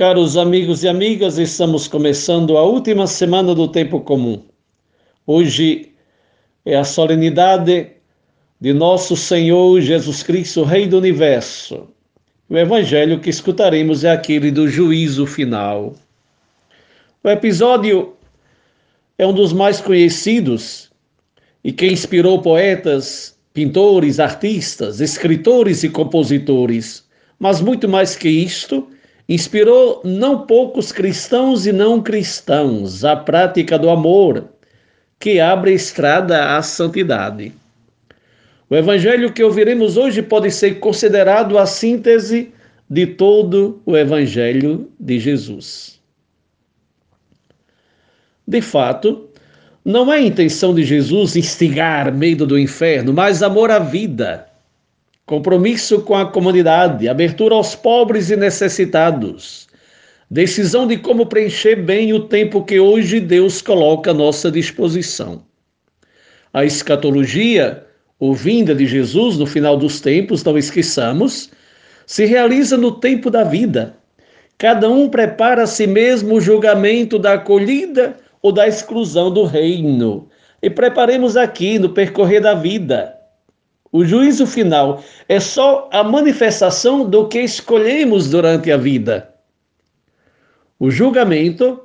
Caros amigos e amigas, estamos começando a última semana do tempo comum. Hoje é a solenidade de nosso Senhor Jesus Cristo, Rei do Universo. O evangelho que escutaremos é aquele do juízo final. O episódio é um dos mais conhecidos e que inspirou poetas, pintores, artistas, escritores e compositores. Mas muito mais que isto, inspirou não poucos cristãos e não cristãos à prática do amor, que abre estrada à santidade. O evangelho que ouviremos hoje pode ser considerado a síntese de todo o evangelho de Jesus. De fato, não é intenção de Jesus instigar medo do inferno, mas amor à vida compromisso com a comunidade, abertura aos pobres e necessitados, decisão de como preencher bem o tempo que hoje Deus coloca à nossa disposição. A escatologia, ou vinda de Jesus no final dos tempos, não esqueçamos, se realiza no tempo da vida. Cada um prepara a si mesmo o julgamento da acolhida ou da exclusão do reino. E preparemos aqui no percorrer da vida o juízo final é só a manifestação do que escolhemos durante a vida. O julgamento,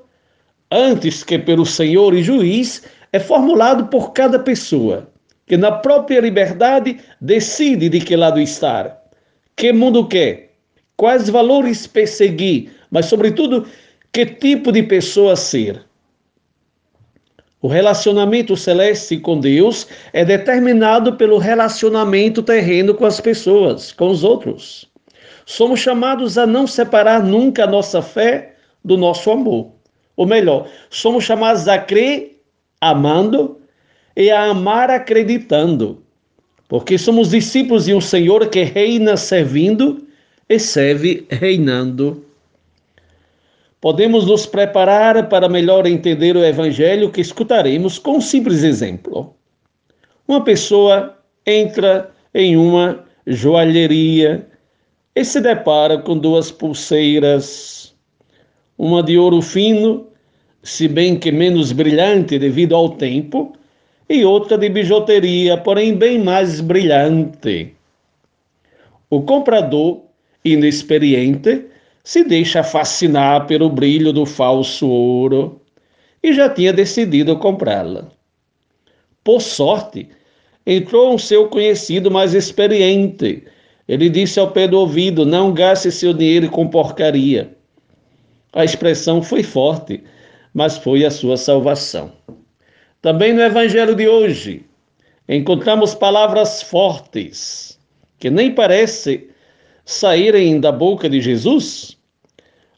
antes que pelo Senhor e juiz, é formulado por cada pessoa, que na própria liberdade decide de que lado estar, que mundo quer, quais valores perseguir, mas, sobretudo, que tipo de pessoa ser. O relacionamento celeste com Deus é determinado pelo relacionamento terreno com as pessoas, com os outros. Somos chamados a não separar nunca a nossa fé do nosso amor. Ou melhor, somos chamados a crer amando e a amar acreditando. Porque somos discípulos de um Senhor que reina servindo e serve reinando podemos nos preparar para melhor entender o evangelho que escutaremos com um simples exemplo. Uma pessoa entra em uma joalheria e se depara com duas pulseiras, uma de ouro fino, se bem que menos brilhante devido ao tempo, e outra de bijuteria, porém bem mais brilhante. O comprador, inexperiente, se deixa fascinar pelo brilho do falso ouro e já tinha decidido comprá-la. Por sorte, entrou um seu conhecido mais experiente. Ele disse ao pé do ouvido: Não gaste seu dinheiro com porcaria. A expressão foi forte, mas foi a sua salvação. Também no evangelho de hoje, encontramos palavras fortes que nem parece saírem da boca de Jesus,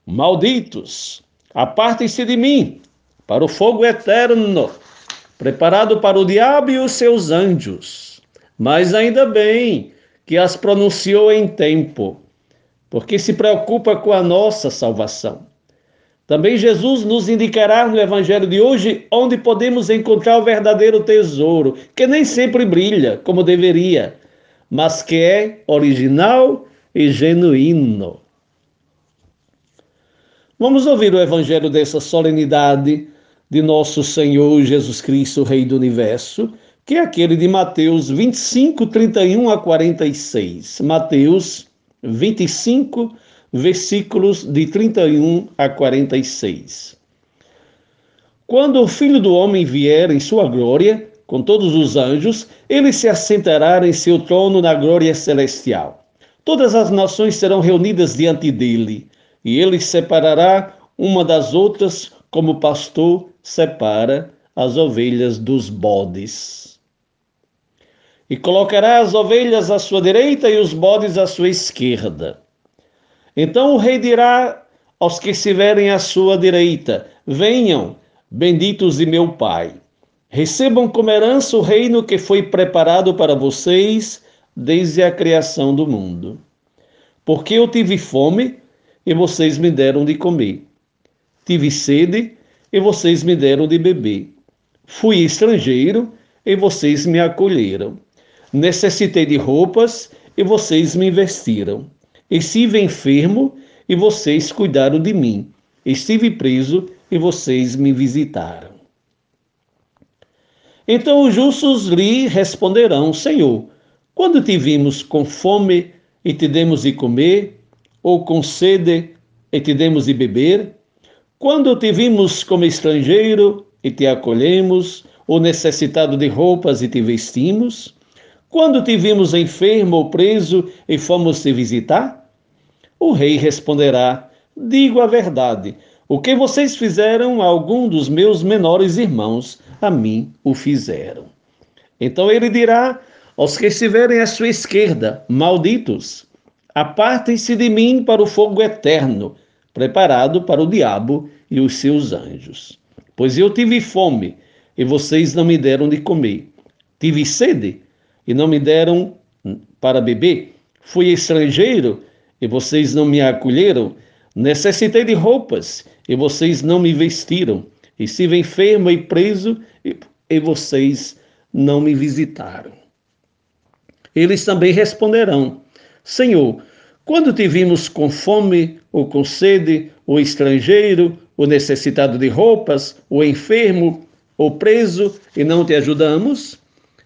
Malditos, apartem-se de mim para o fogo eterno, preparado para o diabo e os seus anjos. Mas ainda bem que as pronunciou em tempo, porque se preocupa com a nossa salvação. Também Jesus nos indicará no Evangelho de hoje onde podemos encontrar o verdadeiro tesouro, que nem sempre brilha como deveria, mas que é original e genuíno. Vamos ouvir o evangelho dessa solenidade de nosso Senhor Jesus Cristo, Rei do Universo, que é aquele de Mateus 25, 31 a 46. Mateus 25, versículos de 31 a 46. Quando o Filho do Homem vier em sua glória, com todos os anjos, ele se assentará em seu trono na glória celestial. Todas as nações serão reunidas diante dele e ele separará uma das outras, como o pastor separa as ovelhas dos bodes. E colocará as ovelhas à sua direita e os bodes à sua esquerda. Então o rei dirá aos que estiverem à sua direita: Venham, benditos de meu Pai. Recebam como herança o reino que foi preparado para vocês desde a criação do mundo. Porque eu tive fome e vocês me deram de comer. Tive sede e vocês me deram de beber. Fui estrangeiro e vocês me acolheram. Necessitei de roupas e vocês me vestiram. Estive enfermo e vocês cuidaram de mim. Estive preso e vocês me visitaram. Então os justos lhe responderão: Senhor, quando te vimos com fome e te demos de comer, ou com sede e te demos de beber? Quando te vimos como estrangeiro e te acolhemos, ou necessitado de roupas e te vestimos? Quando te vimos enfermo ou preso e fomos te visitar? O rei responderá: Digo a verdade. O que vocês fizeram a algum dos meus menores irmãos, a mim o fizeram. Então ele dirá aos que estiverem à sua esquerda: Malditos, apartem-se de mim para o fogo eterno, preparado para o diabo e os seus anjos. Pois eu tive fome e vocês não me deram de comer. Tive sede e não me deram para beber. Fui estrangeiro e vocês não me acolheram. Necessitei de roupas e vocês não me vestiram. Estive enfermo e preso e, e vocês não me visitaram. Eles também responderão: Senhor, quando te vimos com fome ou com sede, ou estrangeiro, ou necessitado de roupas, ou enfermo, ou preso, e não te ajudamos?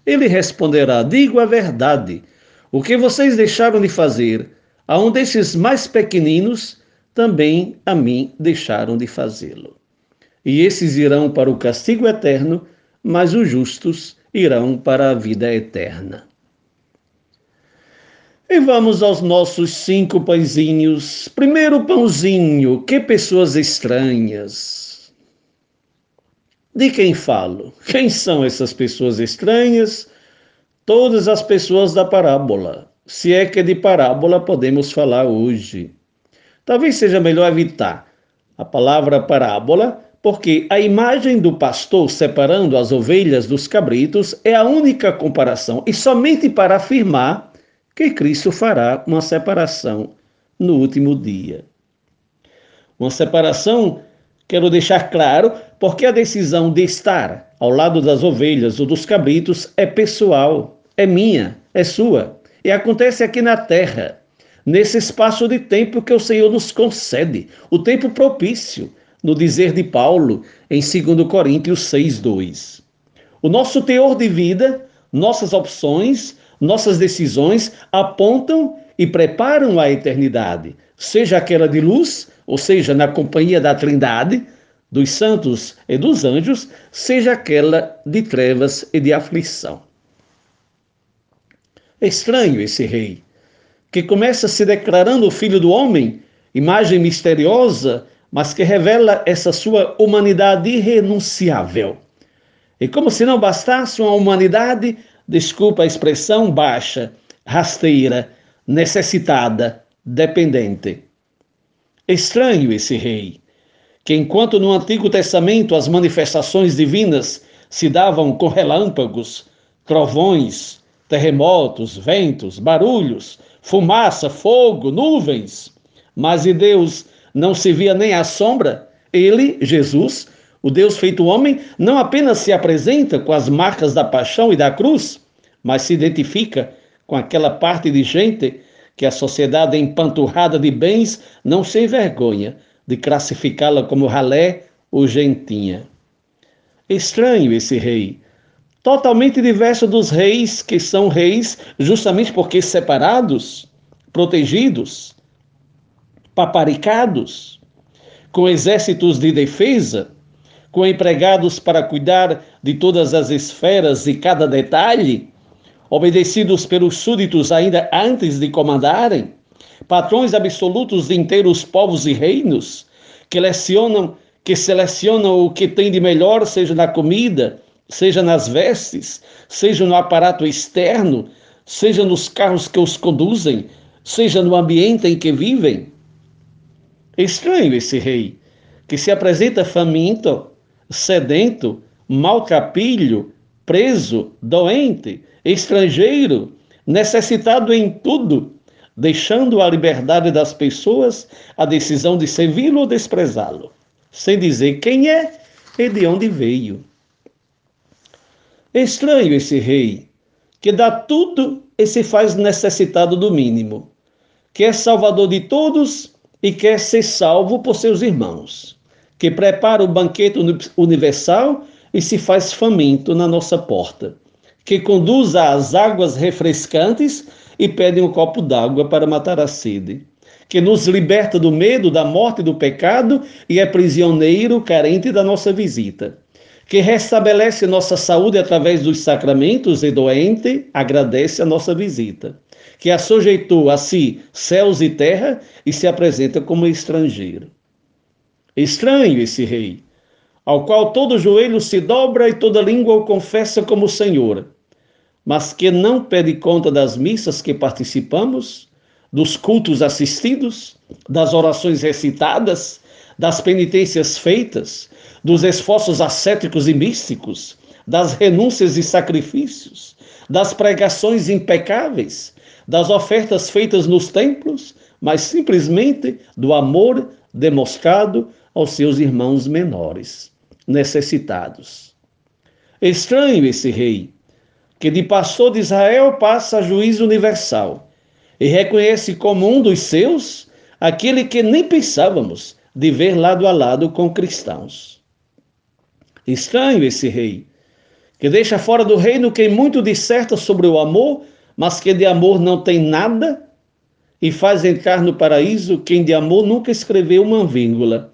Ele responderá: Digo a verdade. O que vocês deixaram de fazer a um desses mais pequeninos, também a mim deixaram de fazê-lo. E esses irão para o castigo eterno, mas os justos irão para a vida eterna. E vamos aos nossos cinco pãezinhos. Primeiro pãozinho, que pessoas estranhas. De quem falo? Quem são essas pessoas estranhas? Todas as pessoas da parábola se é que de parábola podemos falar hoje. Talvez seja melhor evitar a palavra parábola, porque a imagem do pastor separando as ovelhas dos cabritos é a única comparação e somente para afirmar que Cristo fará uma separação no último dia. Uma separação, quero deixar claro, porque a decisão de estar ao lado das ovelhas ou dos cabritos é pessoal, é minha, é sua. E acontece aqui na terra, nesse espaço de tempo que o Senhor nos concede, o tempo propício, no dizer de Paulo em 2 Coríntios 6:2. O nosso teor de vida, nossas opções, nossas decisões apontam e preparam a eternidade, seja aquela de luz, ou seja, na companhia da Trindade, dos santos e dos anjos, seja aquela de trevas e de aflição. É estranho esse rei, que começa se declarando o filho do homem, imagem misteriosa, mas que revela essa sua humanidade irrenunciável. E como se não bastasse uma humanidade, desculpa a expressão, baixa, rasteira, necessitada, dependente. Estranho esse rei, que enquanto no Antigo Testamento as manifestações divinas se davam com relâmpagos, trovões, terremotos, ventos, barulhos, fumaça, fogo, nuvens. Mas de Deus não se via nem a sombra. Ele, Jesus, o Deus feito homem, não apenas se apresenta com as marcas da paixão e da cruz, mas se identifica com aquela parte de gente que a sociedade empanturrada de bens não se envergonha de classificá-la como ralé ou gentinha. Estranho esse rei, totalmente diverso dos reis que são reis justamente porque separados, protegidos, paparicados, com exércitos de defesa, com empregados para cuidar de todas as esferas e cada detalhe, obedecidos pelos súditos ainda antes de comandarem, patrões absolutos de inteiros povos e reinos, que lecionam, que selecionam o que tem de melhor, seja na comida, seja nas vestes, seja no aparato externo, seja nos carros que os conduzem, seja no ambiente em que vivem. Estranho esse rei, que se apresenta faminto, sedento, maltrapilho, preso, doente, estrangeiro, necessitado em tudo, deixando à liberdade das pessoas a decisão de servi-lo ou desprezá-lo, sem dizer quem é e de onde veio. Estranho esse rei, que dá tudo e se faz necessitado do mínimo, que é salvador de todos e quer ser salvo por seus irmãos, que prepara o banquete universal e se faz faminto na nossa porta, que conduz às águas refrescantes e pede um copo d'água para matar a sede, que nos liberta do medo, da morte e do pecado e é prisioneiro carente da nossa visita, que restabelece nossa saúde através dos sacramentos e doente agradece a nossa visita que assujeitou a si céus e terra e se apresenta como estrangeiro. Estranho esse rei, ao qual todo joelho se dobra e toda língua o confessa como Senhor, mas que não pede conta das missas que participamos, dos cultos assistidos, das orações recitadas, das penitências feitas, dos esforços ascéticos e místicos, das renúncias e sacrifícios, das pregações impecáveis, das ofertas feitas nos templos, mas simplesmente do amor demonstrado aos seus irmãos menores, necessitados. Estranho esse rei, que de pastor de Israel passa a juiz universal e reconhece como um dos seus aquele que nem pensávamos de ver lado a lado com cristãos. Estranho esse rei, que deixa fora do reino quem muito disserta sobre o amor mas que de amor não tem nada, e faz entrar no paraíso quem de amor nunca escreveu uma vírgula,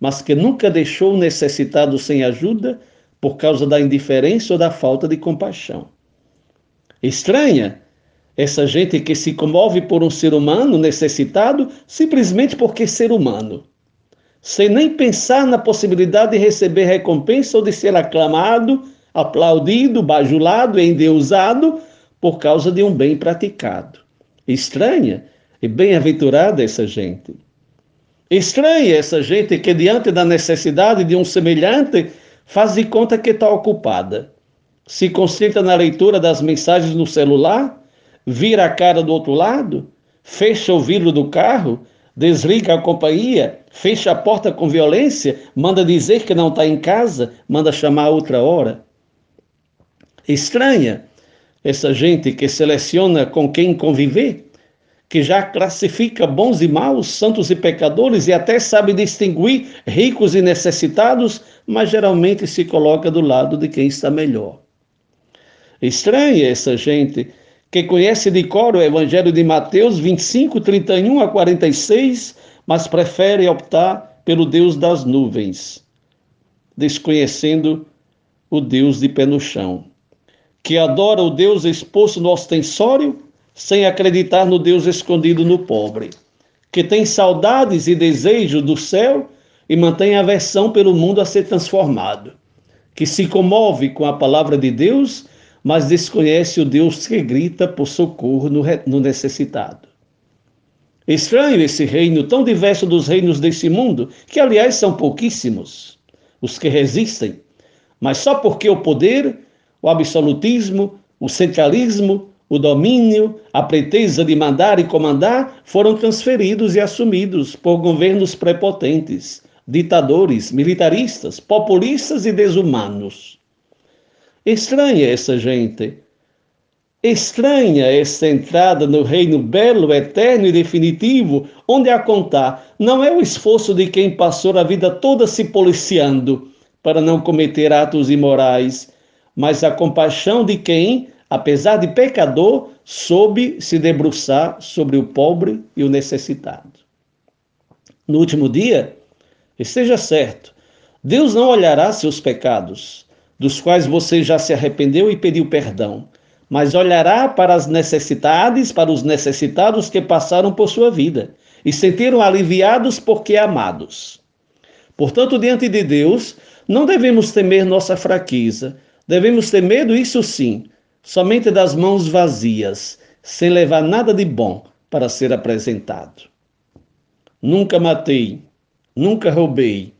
mas que nunca deixou o necessitado sem ajuda por causa da indiferença ou da falta de compaixão. Estranha essa gente que se comove por um ser humano necessitado simplesmente porque ser humano, sem nem pensar na possibilidade de receber recompensa ou de ser aclamado, aplaudido, bajulado, endeusado por causa de um bem praticado. Estranha e bem-aventurada essa gente. Estranha essa gente que, diante da necessidade de um semelhante, faz de conta que está ocupada. Se concentra na leitura das mensagens no celular, vira a cara do outro lado, fecha o vidro do carro, desliga a companhia, fecha a porta com violência, manda dizer que não está em casa, manda chamar outra hora. Estranha essa gente que seleciona com quem conviver, que já classifica bons e maus, santos e pecadores e até sabe distinguir ricos e necessitados, mas geralmente se coloca do lado de quem está melhor. Estranha essa gente que conhece de cor o Evangelho de Mateus 25, 31 a 46, mas prefere optar pelo Deus das nuvens, desconhecendo o Deus de pé no chão que adora o Deus exposto no ostensório, sem acreditar no Deus escondido no pobre, que tem saudades e desejo do céu e mantém aversão pelo mundo a ser transformado, que se comove com a palavra de Deus, mas desconhece o Deus que grita por socorro no, necessitado. Estranho esse reino tão diverso dos reinos desse mundo, que aliás são pouquíssimos, os que resistem, mas só porque o poder o absolutismo, o centralismo, o domínio, a pretesa de mandar e comandar foram transferidos e assumidos por governos prepotentes, ditadores, militaristas, populistas e desumanos. Estranha essa gente. Estranha essa entrada no reino belo, eterno e definitivo, onde a contar não é o esforço de quem passou a vida toda se policiando para não cometer atos imorais, mas a compaixão de quem, apesar de pecador, soube se debruçar sobre o pobre e o necessitado. No último dia, esteja certo, Deus não olhará seus pecados, dos quais você já se arrependeu e pediu perdão, mas olhará para as necessidades, para os necessitados que passaram por sua vida e sentiram aliviados porque amados. Portanto, diante de Deus, não devemos temer nossa fraqueza, Devemos ter medo, isso sim, somente das mãos vazias, sem levar nada de bom para ser apresentado. Nunca matei, nunca roubei.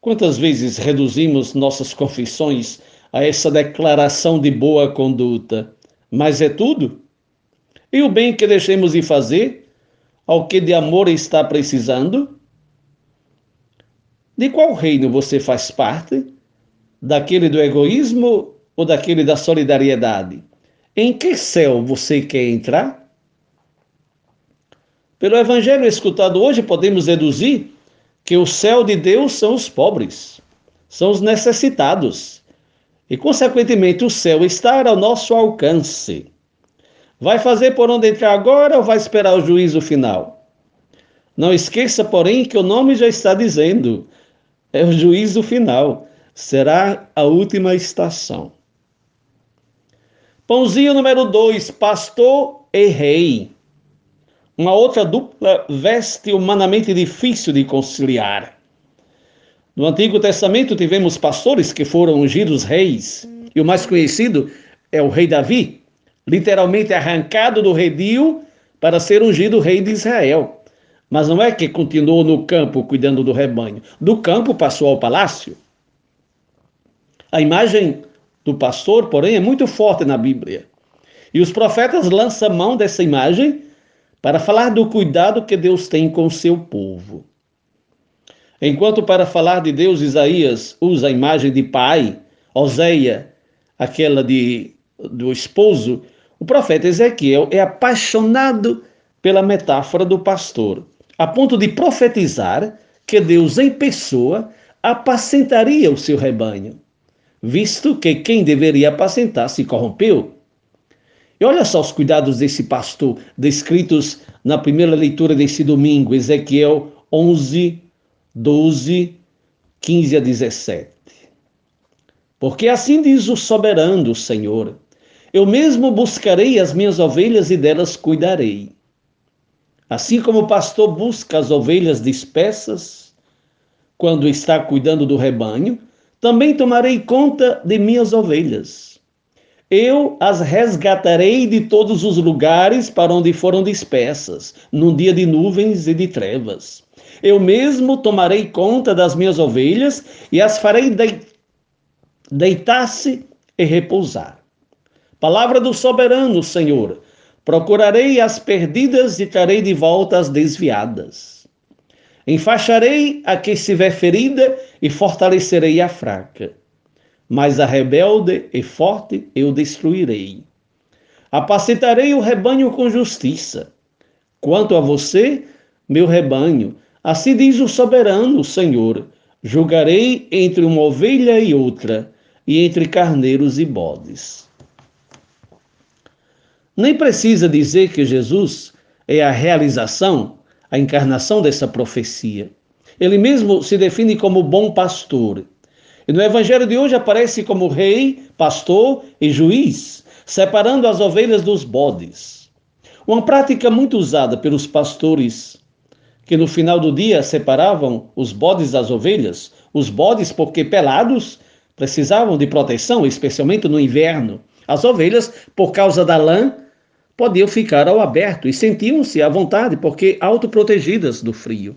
Quantas vezes reduzimos nossas confissões a essa declaração de boa conduta? Mas é tudo? E o bem que deixemos de fazer ao que de amor está precisando? De qual reino você faz parte? daquele do egoísmo ou daquele da solidariedade? Em que céu você quer entrar? Pelo evangelho escutado hoje, podemos deduzir que o céu de Deus são os pobres, são os necessitados. E, consequentemente, o céu está ao nosso alcance. Vai fazer por onde entrar agora ou vai esperar o juízo final? Não esqueça, porém, que o nome já está dizendo: é o juízo final, será a última estação. Pãozinho número 2, pastor e rei. Uma outra dupla veste humanamente difícil de conciliar. No Antigo Testamento tivemos pastores que foram ungidos reis, e o mais conhecido é o rei Davi, literalmente arrancado do redil para ser ungido rei de Israel. Mas não é que continuou no campo cuidando do rebanho. Do campo passou ao palácio. A imagem do pastor, porém, é muito forte na Bíblia. E os profetas lançam mão dessa imagem para falar do cuidado que Deus tem com o seu povo. Enquanto para falar de Deus, Isaías usa a imagem de pai, Oséia, aquela de, do esposo, o profeta Ezequiel é apaixonado pela metáfora do pastor, a ponto de profetizar que Deus em pessoa apacentaria o seu rebanho, visto que quem deveria apacentar se corrompeu. E olha só os cuidados desse pastor descritos na primeira leitura desse domingo, Ezequiel 11, 12, 15 a 17. Porque assim diz o soberano Senhor: eu mesmo buscarei as minhas ovelhas e delas cuidarei. Assim como o pastor busca as ovelhas dispersas, quando está cuidando do rebanho, também tomarei conta de minhas ovelhas. Eu as resgatarei de todos os lugares para onde foram dispersas, num dia de nuvens e de trevas. Eu mesmo tomarei conta das minhas ovelhas e as farei deitar-se e repousar. Palavra do soberano Senhor: procurarei as perdidas e trarei de volta as desviadas. Enfaixarei a que estiver ferida e fortalecerei a fraca. Mas a rebelde e forte eu destruirei. Apacitarei o rebanho com justiça. Quanto a você, meu rebanho, assim diz o soberano Senhor: julgarei entre uma ovelha e outra, e entre carneiros e bodes. Nem precisa dizer que Jesus é a realização, a encarnação dessa profecia. Ele mesmo se define como bom pastor. E no evangelho de hoje aparece como rei, pastor e juiz, separando as ovelhas dos bodes. Uma prática muito usada pelos pastores, que no final do dia separavam os bodes das ovelhas, os bodes porque pelados precisavam de proteção, especialmente no inverno. As ovelhas, por causa da lã, podiam ficar ao aberto e sentiam-se à vontade, porque autoprotegidas do frio.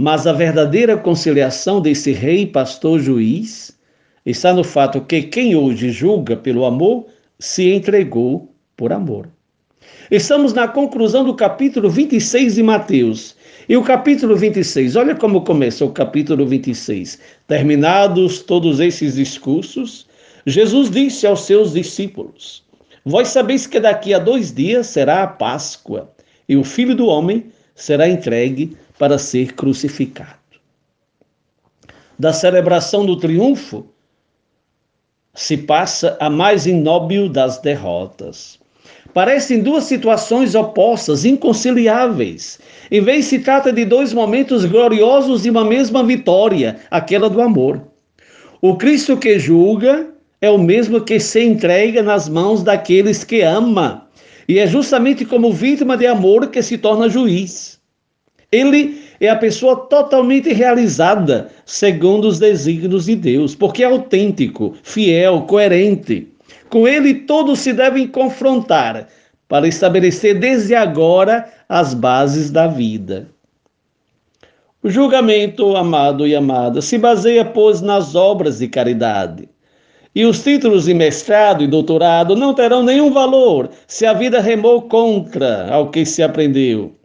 Mas a verdadeira conciliação desse rei, pastor, juiz, está no fato que quem hoje julga pelo amor se entregou por amor. Estamos na conclusão do capítulo 26 de Mateus. E o capítulo 26, olha como começa o capítulo 26. Terminados todos esses discursos, Jesus disse aos seus discípulos: Vós sabeis que daqui a dois dias será a Páscoa, e o Filho do Homem será entregue para ser crucificado. Da celebração do triunfo se passa a mais inóbil das derrotas. Parecem duas situações opostas, inconciliáveis. Em vez se trata de dois momentos gloriosos de uma mesma vitória, aquela do amor. O Cristo que julga é o mesmo que se entrega nas mãos daqueles que ama. E é justamente como vítima de amor que se torna juiz. Ele é a pessoa totalmente realizada segundo os desígnios de Deus, porque é autêntico, fiel, coerente. Com ele todos se devem confrontar para estabelecer desde agora as bases da vida. O julgamento, amado e amada, se baseia, pois, nas obras de caridade. E os títulos de mestrado e doutorado não terão nenhum valor se a vida remou contra ao que se aprendeu.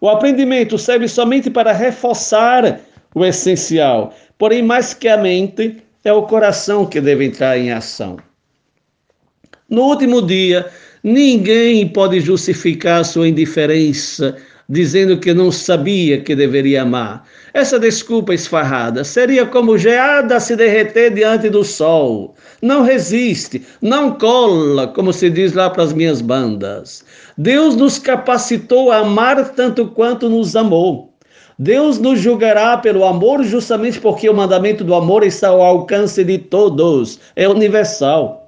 O aprendimento serve somente para reforçar o essencial, porém, mais que a mente, é o coração que deve entrar em ação. No último dia, Ninguém pode justificar sua indiferença dizendo que não sabia que deveria amar. Essa desculpa esfarrada seria como geada se derreter diante do sol. Não resiste, não cola, como se diz lá para as minhas bandas. Deus nos capacitou a amar tanto quanto nos amou. Deus nos julgará pelo amor, justamente porque o mandamento do amor está ao alcance de todos, é universal.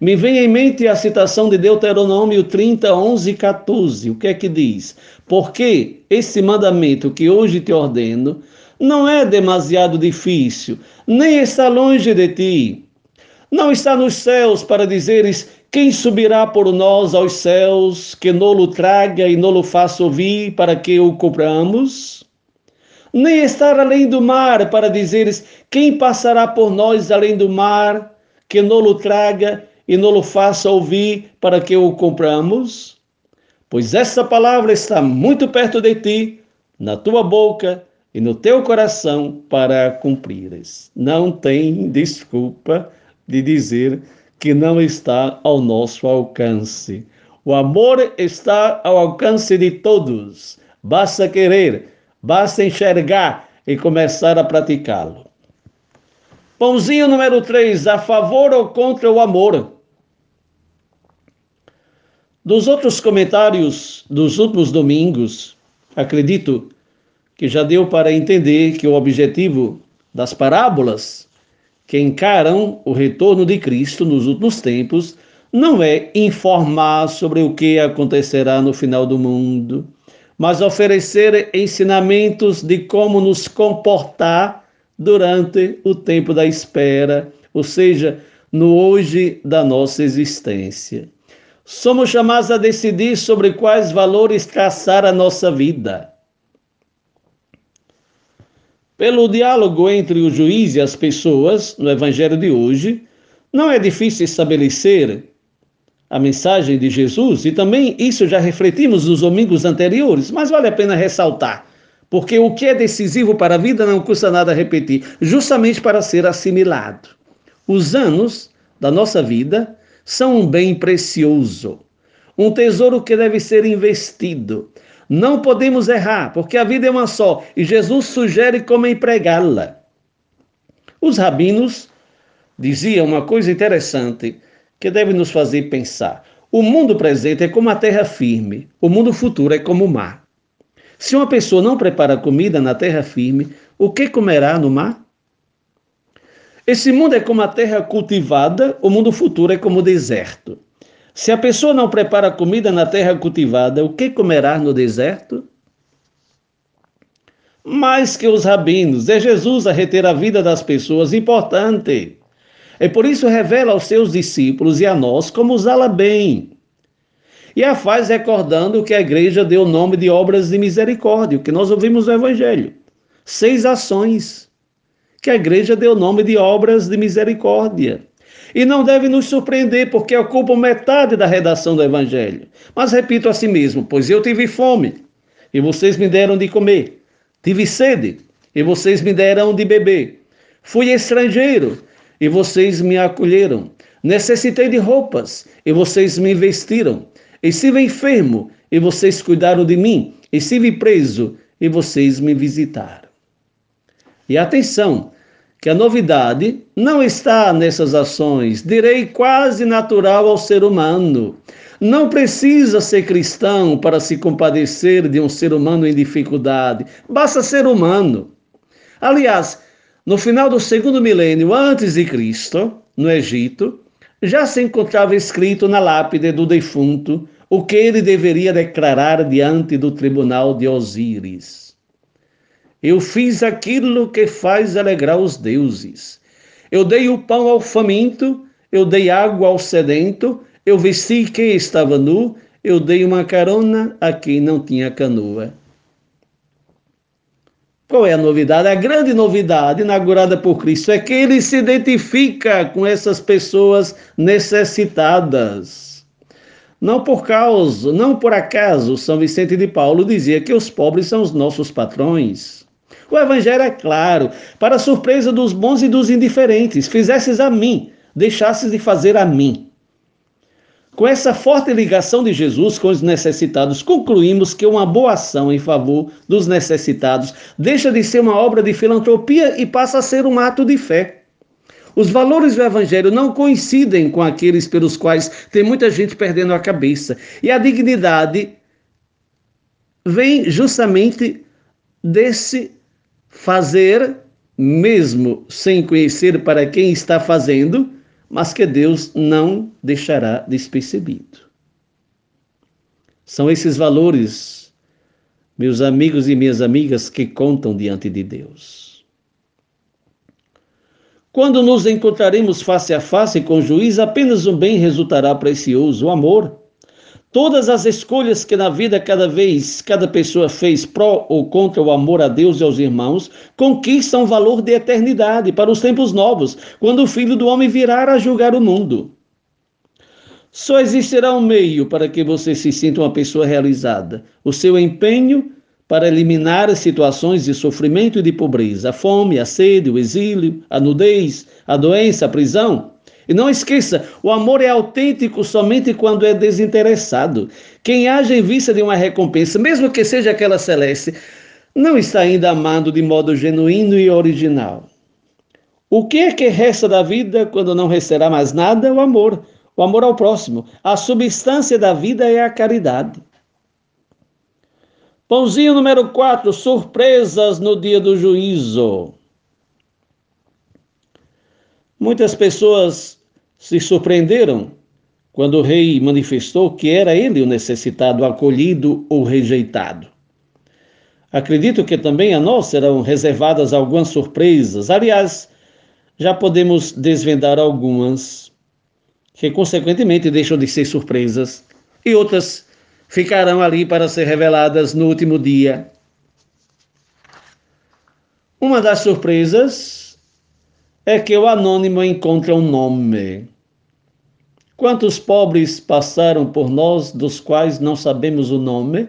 Me vem em mente a citação de Deuteronômio 30, 11 e 14. O que é que diz? Porque esse mandamento que hoje te ordeno não é demasiado difícil, nem está longe de ti. Não está nos céus para dizeres quem subirá por nós aos céus, que nolo traga e nolo faça ouvir para que o cobramos? Nem estar além do mar para dizeres quem passará por nós além do mar, que nolo traga e não o faça ouvir para que o compramos? Pois essa palavra está muito perto de ti, na tua boca e no teu coração para cumprires. Não tem desculpa de dizer que não está ao nosso alcance. O amor está ao alcance de todos. Basta querer, basta enxergar e começar a praticá-lo. Pãozinho número 3, a favor ou contra o amor? Dos outros comentários dos últimos domingos, acredito que já deu para entender que o objetivo das parábolas que encaram o retorno de Cristo nos últimos tempos não é informar sobre o que acontecerá no final do mundo, mas oferecer ensinamentos de como nos comportar durante o tempo da espera, ou seja, no hoje da nossa existência. Somos chamados a decidir sobre quais valores traçar a nossa vida. Pelo diálogo entre o juiz e as pessoas no Evangelho de hoje, não é difícil estabelecer a mensagem de Jesus, e também isso já refletimos nos domingos anteriores, mas vale a pena ressaltar, porque o que é decisivo para a vida não custa nada repetir, justamente para ser assimilado. Os anos da nossa vida são um bem precioso, um tesouro que deve ser investido. Não podemos errar, porque a vida é uma só e Jesus sugere como empregá-la. Os rabinos diziam uma coisa interessante que deve nos fazer pensar. O mundo presente é como a terra firme, o mundo futuro é como o mar. Se uma pessoa não prepara comida na terra firme, o que comerá no mar? Esse mundo é como a terra cultivada, o mundo futuro é como o deserto. Se a pessoa não prepara comida na terra cultivada, o que comerá no deserto? Mais que os rabinos, é Jesus a reter a vida das pessoas, importante. É por isso revela aos seus discípulos e a nós como usá-la bem. E a faz recordando que a igreja deu o nome de obras de misericórdia, o que nós ouvimos no Evangelho. Seis ações que a igreja deu nome de obras de misericórdia. E não deve nos surpreender, porque ocupam metade da redação do Evangelho. Mas repito a si mesmo: pois eu tive fome, e vocês me deram de comer. Tive sede, e vocês me deram de beber. Fui estrangeiro, e vocês me acolheram. Necessitei de roupas, e vocês me vestiram. Estive enfermo, e vocês cuidaram de mim. Estive preso, e vocês me visitaram. E atenção, que a novidade não está nessas ações, direi quase natural ao ser humano. Não precisa ser cristão para se compadecer de um ser humano em dificuldade, basta ser humano. Aliás, no final do segundo milênio antes de Cristo, no Egito, já se encontrava escrito na lápide do defunto o que ele deveria declarar diante do tribunal de Osíris. Eu fiz aquilo que faz alegrar os deuses. Eu dei o pão ao faminto, eu dei água ao sedento, eu vesti quem estava nu, eu dei uma carona a quem não tinha canoa. Qual é a novidade? A grande novidade inaugurada por Cristo é que ele se identifica com essas pessoas necessitadas. Não por causa, não por acaso, São Vicente de Paulo dizia que os pobres são os nossos patrões. O evangelho é claro, para surpresa dos bons e dos indiferentes, fizesses a mim, deixasses de fazer a mim. Com essa forte ligação de Jesus com os necessitados, concluímos que uma boa ação em favor dos necessitados deixa de ser uma obra de filantropia e passa a ser um ato de fé. Os valores do Evangelho não coincidem com aqueles pelos quais tem muita gente perdendo a cabeça. E a dignidade vem justamente desse fazer, mesmo sem conhecer para quem está fazendo, mas que Deus não deixará despercebido. São esses valores, meus amigos e minhas amigas, que contam diante de Deus. Quando nos encontraremos face a face com o juiz, apenas um bem resultará precioso, o amor. Todas as escolhas que na vida cada vez cada pessoa fez pró ou contra o amor a Deus e aos irmãos conquistam valor de eternidade para os tempos novos, quando o Filho do Homem virar a julgar o mundo. Só existirá um meio para que você se sinta uma pessoa realizada: o seu empenho para eliminar situações de sofrimento e de pobreza, a fome, a sede, o exílio, a nudez, a doença, a prisão. E não esqueça, o amor é autêntico somente quando é desinteressado. Quem age em vista de uma recompensa, mesmo que seja aquela celeste, não está ainda amando de modo genuíno e original. O que é que resta da vida quando não restará mais nada? O amor. O amor ao próximo. A substância da vida é a caridade. Pãozinho número 4, surpresas no dia do juízo. Muitas pessoas se surpreenderam quando o rei manifestou que era ele o necessitado, acolhido ou rejeitado. Acredito que também a nós serão reservadas algumas surpresas. Aliás, já podemos desvendar algumas, que consequentemente deixam de ser surpresas, e outras ficarão ali para ser reveladas no último dia. Uma das surpresas é que o anônimo encontra um nome. Quantos pobres passaram por nós, dos quais não sabemos o nome?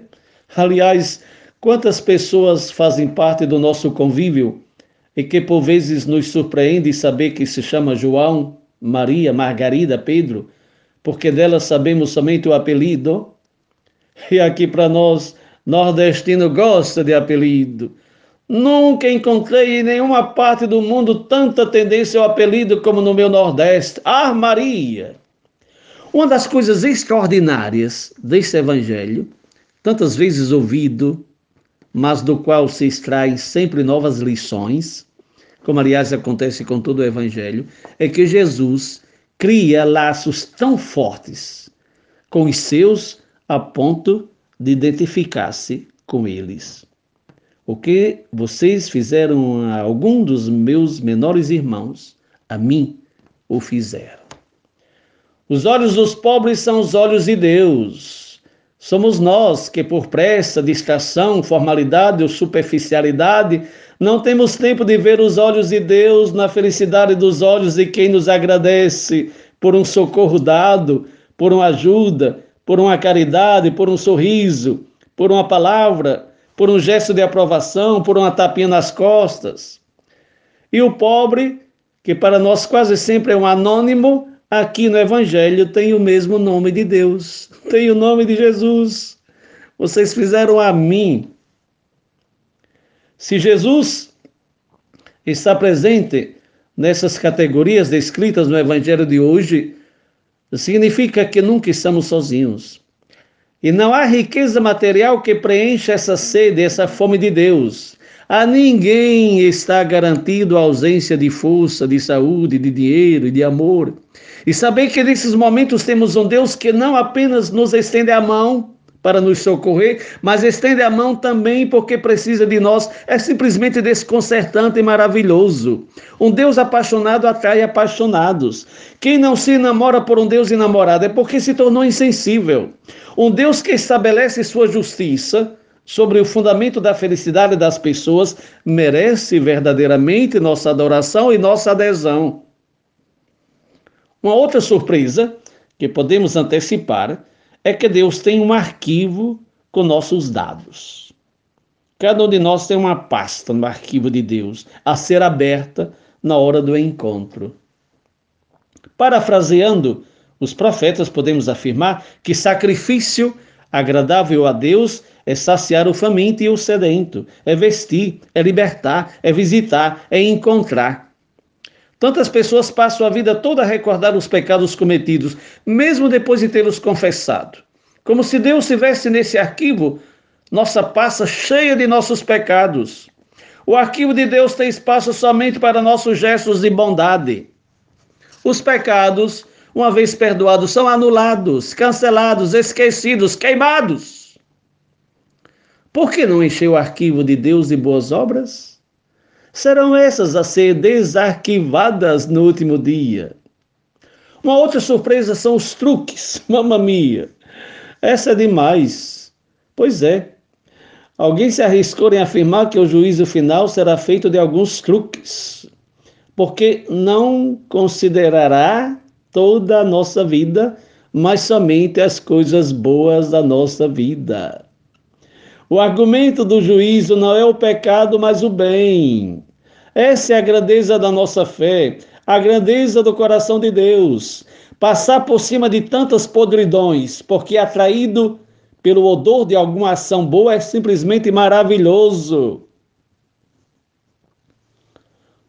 Aliás, quantas pessoas fazem parte do nosso convívio e que por vezes nos surpreende saber que se chama João, Maria, Margarida, Pedro, porque delas sabemos somente o apelido? E aqui para nós, nordestino gosta de apelido. Nunca encontrei em nenhuma parte do mundo tanta tendência ao apelido como no meu Nordeste. Ah, Maria! Uma das coisas extraordinárias desse evangelho, tantas vezes ouvido, mas do qual se extraem sempre novas lições, como aliás acontece com todo o evangelho, é que Jesus cria laços tão fortes com os seus a ponto de identificar-se com eles. O que vocês fizeram a algum dos meus menores irmãos, a mim o fizeram. Os olhos dos pobres são os olhos de Deus. Somos nós que, por pressa, distração, formalidade ou superficialidade, não temos tempo de ver os olhos de Deus na felicidade dos olhos de quem nos agradece por um socorro dado, por uma ajuda, por uma caridade, por um sorriso, por uma palavra por um gesto de aprovação, por uma tapinha nas costas. E o pobre, que para nós quase sempre é um anônimo, aqui no Evangelho tem o mesmo nome de Deus, tem o nome de Jesus. Vocês fizeram a mim. Se Jesus está presente nessas categorias descritas no Evangelho de hoje, significa que nunca estamos sozinhos. E não há riqueza material que preencha essa sede, essa fome de Deus. A ninguém está garantido a ausência de força, de saúde, de dinheiro e de amor. E saber que nesses momentos temos um Deus que não apenas nos estende a mão, para nos socorrer, mas estende a mão também porque precisa de nós. É simplesmente desconcertante e maravilhoso. Um Deus apaixonado atrai apaixonados. Quem não se namora por um Deus enamorado é porque se tornou insensível. Um Deus que estabelece sua justiça sobre o fundamento da felicidade das pessoas merece verdadeiramente nossa adoração e nossa adesão. Uma outra surpresa que podemos antecipar é que Deus tem um arquivo com nossos dados. Cada um de nós tem uma pasta no arquivo de Deus a ser aberta na hora do encontro. Parafraseando os profetas, podemos afirmar que sacrifício agradável a Deus é saciar o faminto e o sedento, é vestir, é libertar, é visitar, é encontrar. Tantas pessoas passam a vida toda a recordar os pecados cometidos, mesmo depois de tê-los confessado. Como se Deus tivesse nesse arquivo nossa pasta cheia de nossos pecados. O arquivo de Deus tem espaço somente para nossos gestos de bondade. Os pecados, uma vez perdoados, são anulados, cancelados, esquecidos, queimados. Por que não encher o arquivo de Deus de boas obras? Serão essas a ser desarquivadas no último dia. Uma outra surpresa são os truques, mamma mia. Essa é demais. Pois é. Alguém se arriscou em afirmar que o juízo final será feito de alguns truques, porque não considerará toda a nossa vida, mas somente as coisas boas da nossa vida. O argumento do juízo não é o pecado, mas o bem. Essa é a grandeza da nossa fé, a grandeza do coração de Deus. Passar por cima de tantas podridões, porque atraído pelo odor de alguma ação boa é simplesmente maravilhoso.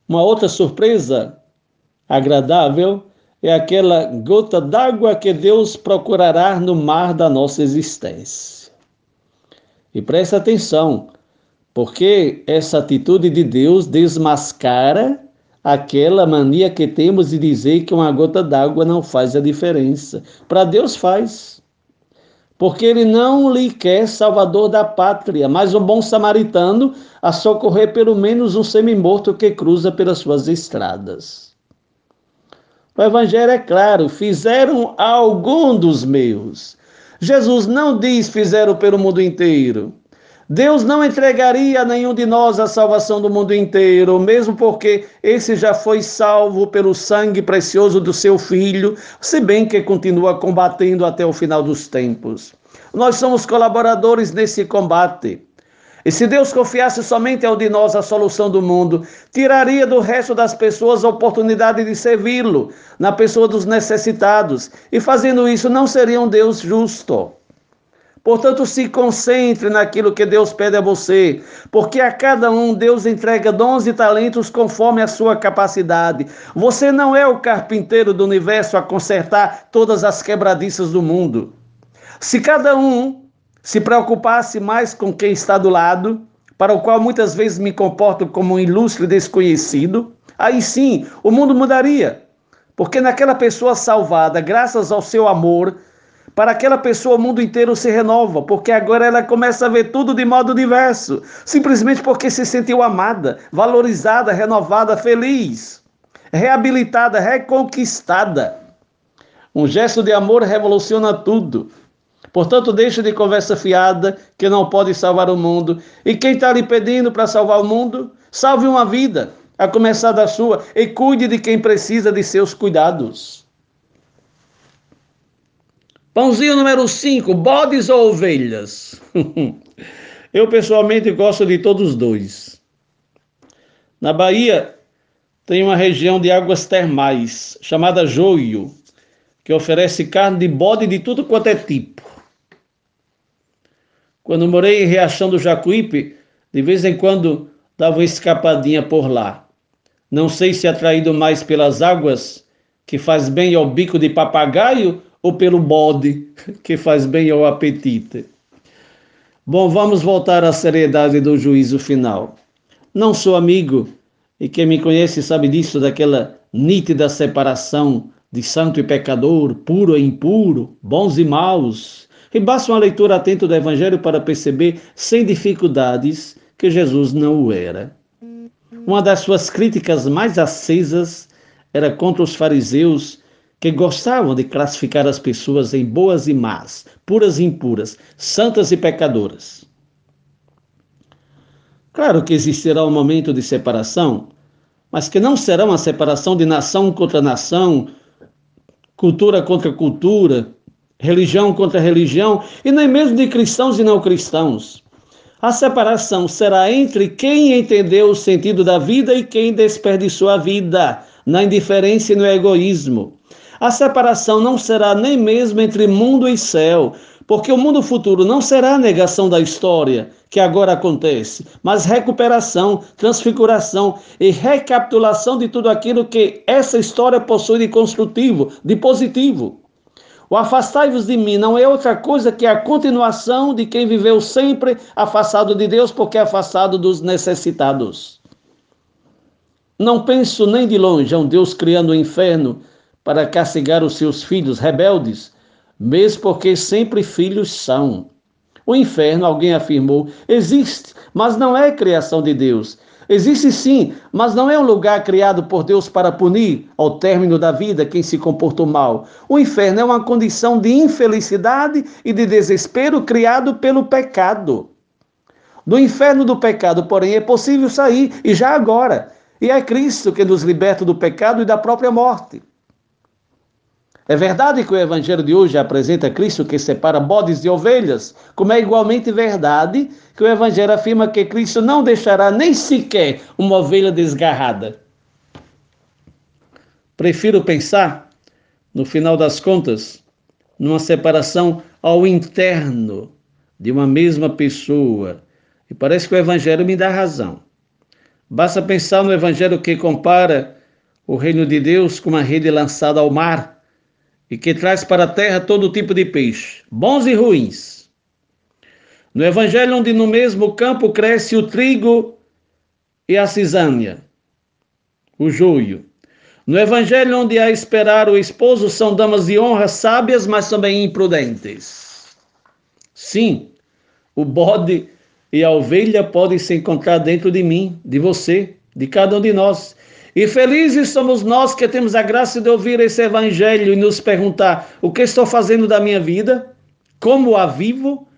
Uma outra surpresa agradável é aquela gota d'água que Deus procurará no mar da nossa existência. E preste atenção, porque essa atitude de Deus desmascara aquela mania que temos de dizer que uma gota d'água não faz a diferença. Para Deus faz porque ele não lhe quer salvador da pátria, mas um bom samaritano a socorrer pelo menos um semi-morto que cruza pelas suas estradas. O evangelho é claro, fizeram algum dos meus. Jesus não diz fizeram pelo mundo inteiro. Deus não entregaria a nenhum de nós a salvação do mundo inteiro, mesmo porque esse já foi salvo pelo sangue precioso do seu filho, se bem que continua combatendo até o final dos tempos. Nós somos colaboradores nesse combate. E se Deus confiasse somente ao de nós a solução do mundo, tiraria do resto das pessoas a oportunidade de servi-lo, na pessoa dos necessitados, e fazendo isso não seria um Deus justo. Portanto, se concentre naquilo que Deus pede a você, porque a cada um Deus entrega dons e talentos conforme a sua capacidade. Você não é o carpinteiro do universo a consertar todas as quebradiças do mundo. Se cada um se preocupasse mais com quem está do lado, para o qual muitas vezes me comporto como um ilustre desconhecido, aí sim o mundo mudaria. Porque naquela pessoa salvada, graças ao seu amor, para aquela pessoa, o mundo inteiro se renova, porque agora ela começa a ver tudo de modo diverso, simplesmente porque se sentiu amada, valorizada, renovada, feliz, reabilitada, reconquistada. Um gesto de amor revoluciona tudo. Portanto, deixe de conversa fiada que não pode salvar o mundo. E quem está lhe pedindo para salvar o mundo, salve uma vida, a começar da sua, e cuide de quem precisa de seus cuidados. Pãozinho número 5, bodes ou ovelhas? Eu pessoalmente gosto de todos dois. Na Bahia tem uma região de águas termais chamada Joio, que oferece carne de bode de tudo quanto é tipo. Quando morei em Riachão do Jacuípe, de vez em quando dava uma escapadinha por lá. Não sei se atraído mais pelas águas, que faz bem ao bico de papagaio, ou pelo bode, que faz bem ao apetite. Bom, vamos voltar à seriedade do juízo final. Não sou amigo, e quem me conhece sabe disso, daquela nítida separação de santo e pecador, puro e impuro, bons e maus. E basta uma leitura atenta do Evangelho para perceber, sem dificuldades, que Jesus não o era. Uma das suas críticas mais acesas era contra os fariseus que gostavam de classificar as pessoas em boas e más, puras e impuras, santas e pecadoras. Claro que existirá um momento de separação, mas que não será uma separação de nação contra nação, cultura contra cultura, religião contra religião, e nem mesmo de cristãos e não cristãos. A separação será entre quem entendeu o sentido da vida e quem desperdiçou a vida, na indiferença e no egoísmo. A separação não será nem mesmo entre mundo e céu, porque o mundo futuro não será negação da história que agora acontece, mas recuperação, transfiguração e recapitulação de tudo aquilo que essa história possui de construtivo, de positivo. O afastai-vos de mim não é outra coisa que a continuação de quem viveu sempre afastado de Deus, porque afastado dos necessitados. Não penso nem de longe a um Deus criando o inferno para castigar os seus filhos rebeldes, mesmo porque sempre filhos são. O inferno, alguém afirmou, existe, mas não é criação de Deus. Existe sim, mas não é um lugar criado por Deus para punir, ao término da vida, quem se comportou mal. O inferno é uma condição de infelicidade e de desespero criado pelo pecado. Do inferno do pecado, porém, é possível sair, e já agora. E é Cristo que nos liberta do pecado e da própria morte. É verdade que o evangelho de hoje apresenta Cristo que separa bodes de ovelhas, como é igualmente verdade que o evangelho afirma que Cristo não deixará nem sequer uma ovelha desgarrada. Prefiro pensar, no final das contas, numa separação ao interno de uma mesma pessoa. E parece que o evangelho me dá razão. Basta pensar no evangelho que compara o reino de Deus com uma rede lançada ao mar e que traz para a terra todo tipo de peixe, bons e ruins. No evangelho onde no mesmo campo cresce o trigo e a cisânia, o joio. No evangelho onde a esperar o esposo são damas de honra sábias, mas também imprudentes. Sim, o bode e a ovelha podem se encontrar dentro de mim, de você, de cada um de nós. E felizes somos nós que temos a graça de ouvir esse evangelho e nos perguntar: o que estou fazendo da minha vida? Como a vivo?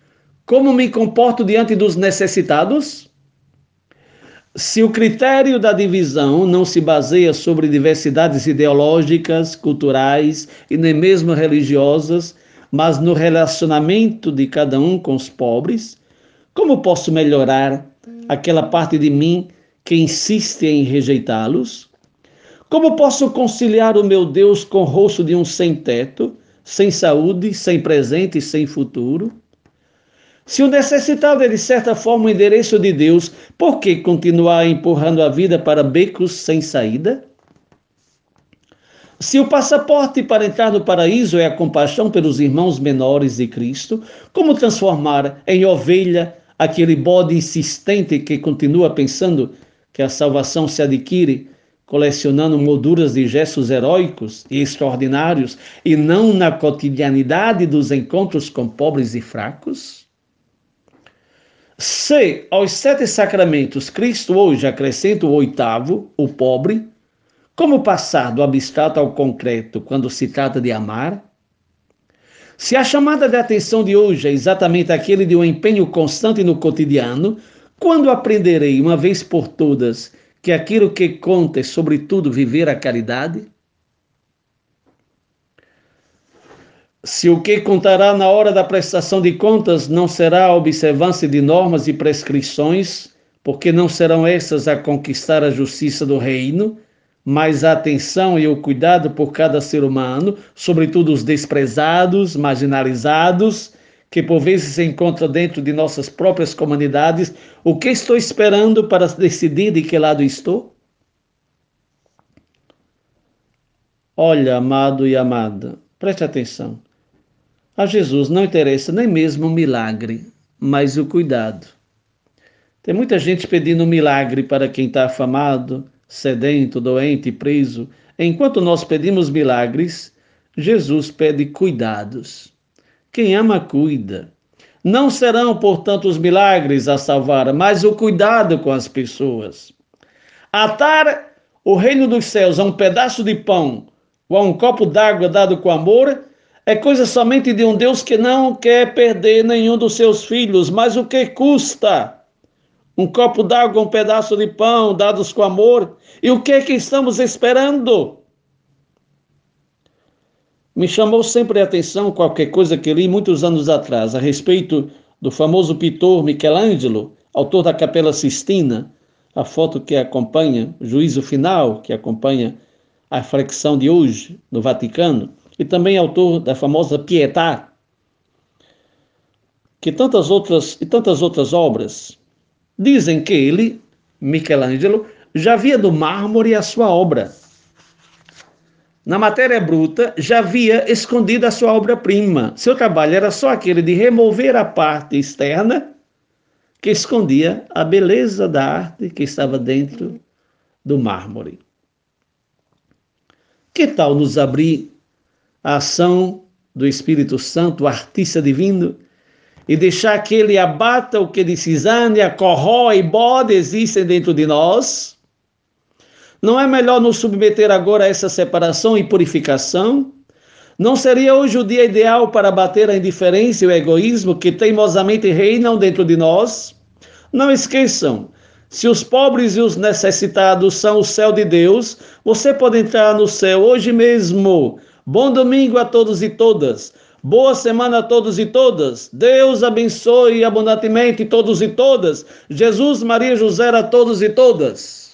Como me comporto diante dos necessitados? Se o critério da divisão não se baseia sobre diversidades ideológicas, culturais e nem mesmo religiosas, mas no relacionamento de cada um com os pobres, como posso melhorar aquela parte de mim que insiste em rejeitá-los? Como posso conciliar o meu Deus com o rosto de um sem-teto, sem saúde, sem presente e sem futuro? Se o necessitado é de certa forma o endereço de Deus, por que continuar empurrando a vida para becos sem saída? Se o passaporte para entrar no paraíso é a compaixão pelos irmãos menores de Cristo, como transformar em ovelha aquele bode insistente que continua pensando que a salvação se adquire colecionando molduras de gestos heróicos e extraordinários e não na cotidianidade dos encontros com pobres e fracos? Se aos sete sacramentos Cristo hoje acrescenta o oitavo, o pobre, como passar do abstrato ao concreto quando se trata de amar? Se a chamada de atenção de hoje é exatamente aquele de um empenho constante no cotidiano, quando aprenderei uma vez por todas que aquilo que conta é, sobretudo, viver a caridade? Se o que contará na hora da prestação de contas não será a observância de normas e prescrições, porque não serão essas a conquistar a justiça do reino, mas a atenção e o cuidado por cada ser humano, sobretudo os desprezados, marginalizados, que por vezes se encontram dentro de nossas próprias comunidades, o que estou esperando para decidir de que lado estou? Olha, amado e amada, preste atenção. A Jesus não interessa nem mesmo o milagre, mas o cuidado. Tem muita gente pedindo um milagre para quem está afamado, sedento, doente, preso, enquanto nós pedimos milagres, Jesus pede cuidados. Quem ama, cuida. Não serão, portanto, os milagres a salvar, mas o cuidado com as pessoas. Atar o reino dos céus a um pedaço de pão ou a um copo d'água dado com amor é coisa somente de um Deus que não quer perder nenhum dos seus filhos, mas o que custa? um copo d'água, um pedaço de pão, dados com amor. E o que é que estamos esperando? Me chamou sempre a atenção qualquer coisa que li muitos anos atrás a respeito do famoso pintor Michelangelo, autor da Capela Sistina, a foto que acompanha, o juízo final que acompanha a flexão de hoje no Vaticano, e também autor da famosa Pietà, que tantas outras e tantas outras obras dizem que ele, Michelangelo, já via do mármore a sua obra. Na matéria bruta, já havia escondido a sua obra-prima. Seu trabalho era só aquele de remover a parte externa que escondia a beleza da arte que estava dentro do mármore. Que tal nos abrir a ação do Espírito Santo, artista divino, e deixar que ele abata o que de cisânia, corrói e bode existem dentro de nós? Não é melhor nos submeter agora a essa separação e purificação? Não seria hoje o dia ideal para bater a indiferença e o egoísmo que teimosamente reinam dentro de nós? Não esqueçam, se os pobres e os necessitados são o céu de Deus, você pode entrar no céu hoje mesmo. Bom domingo a todos e todas. Boa semana a todos e todas. Deus abençoe abundantemente todos e todas. Jesus, Maria, José a todos e todas.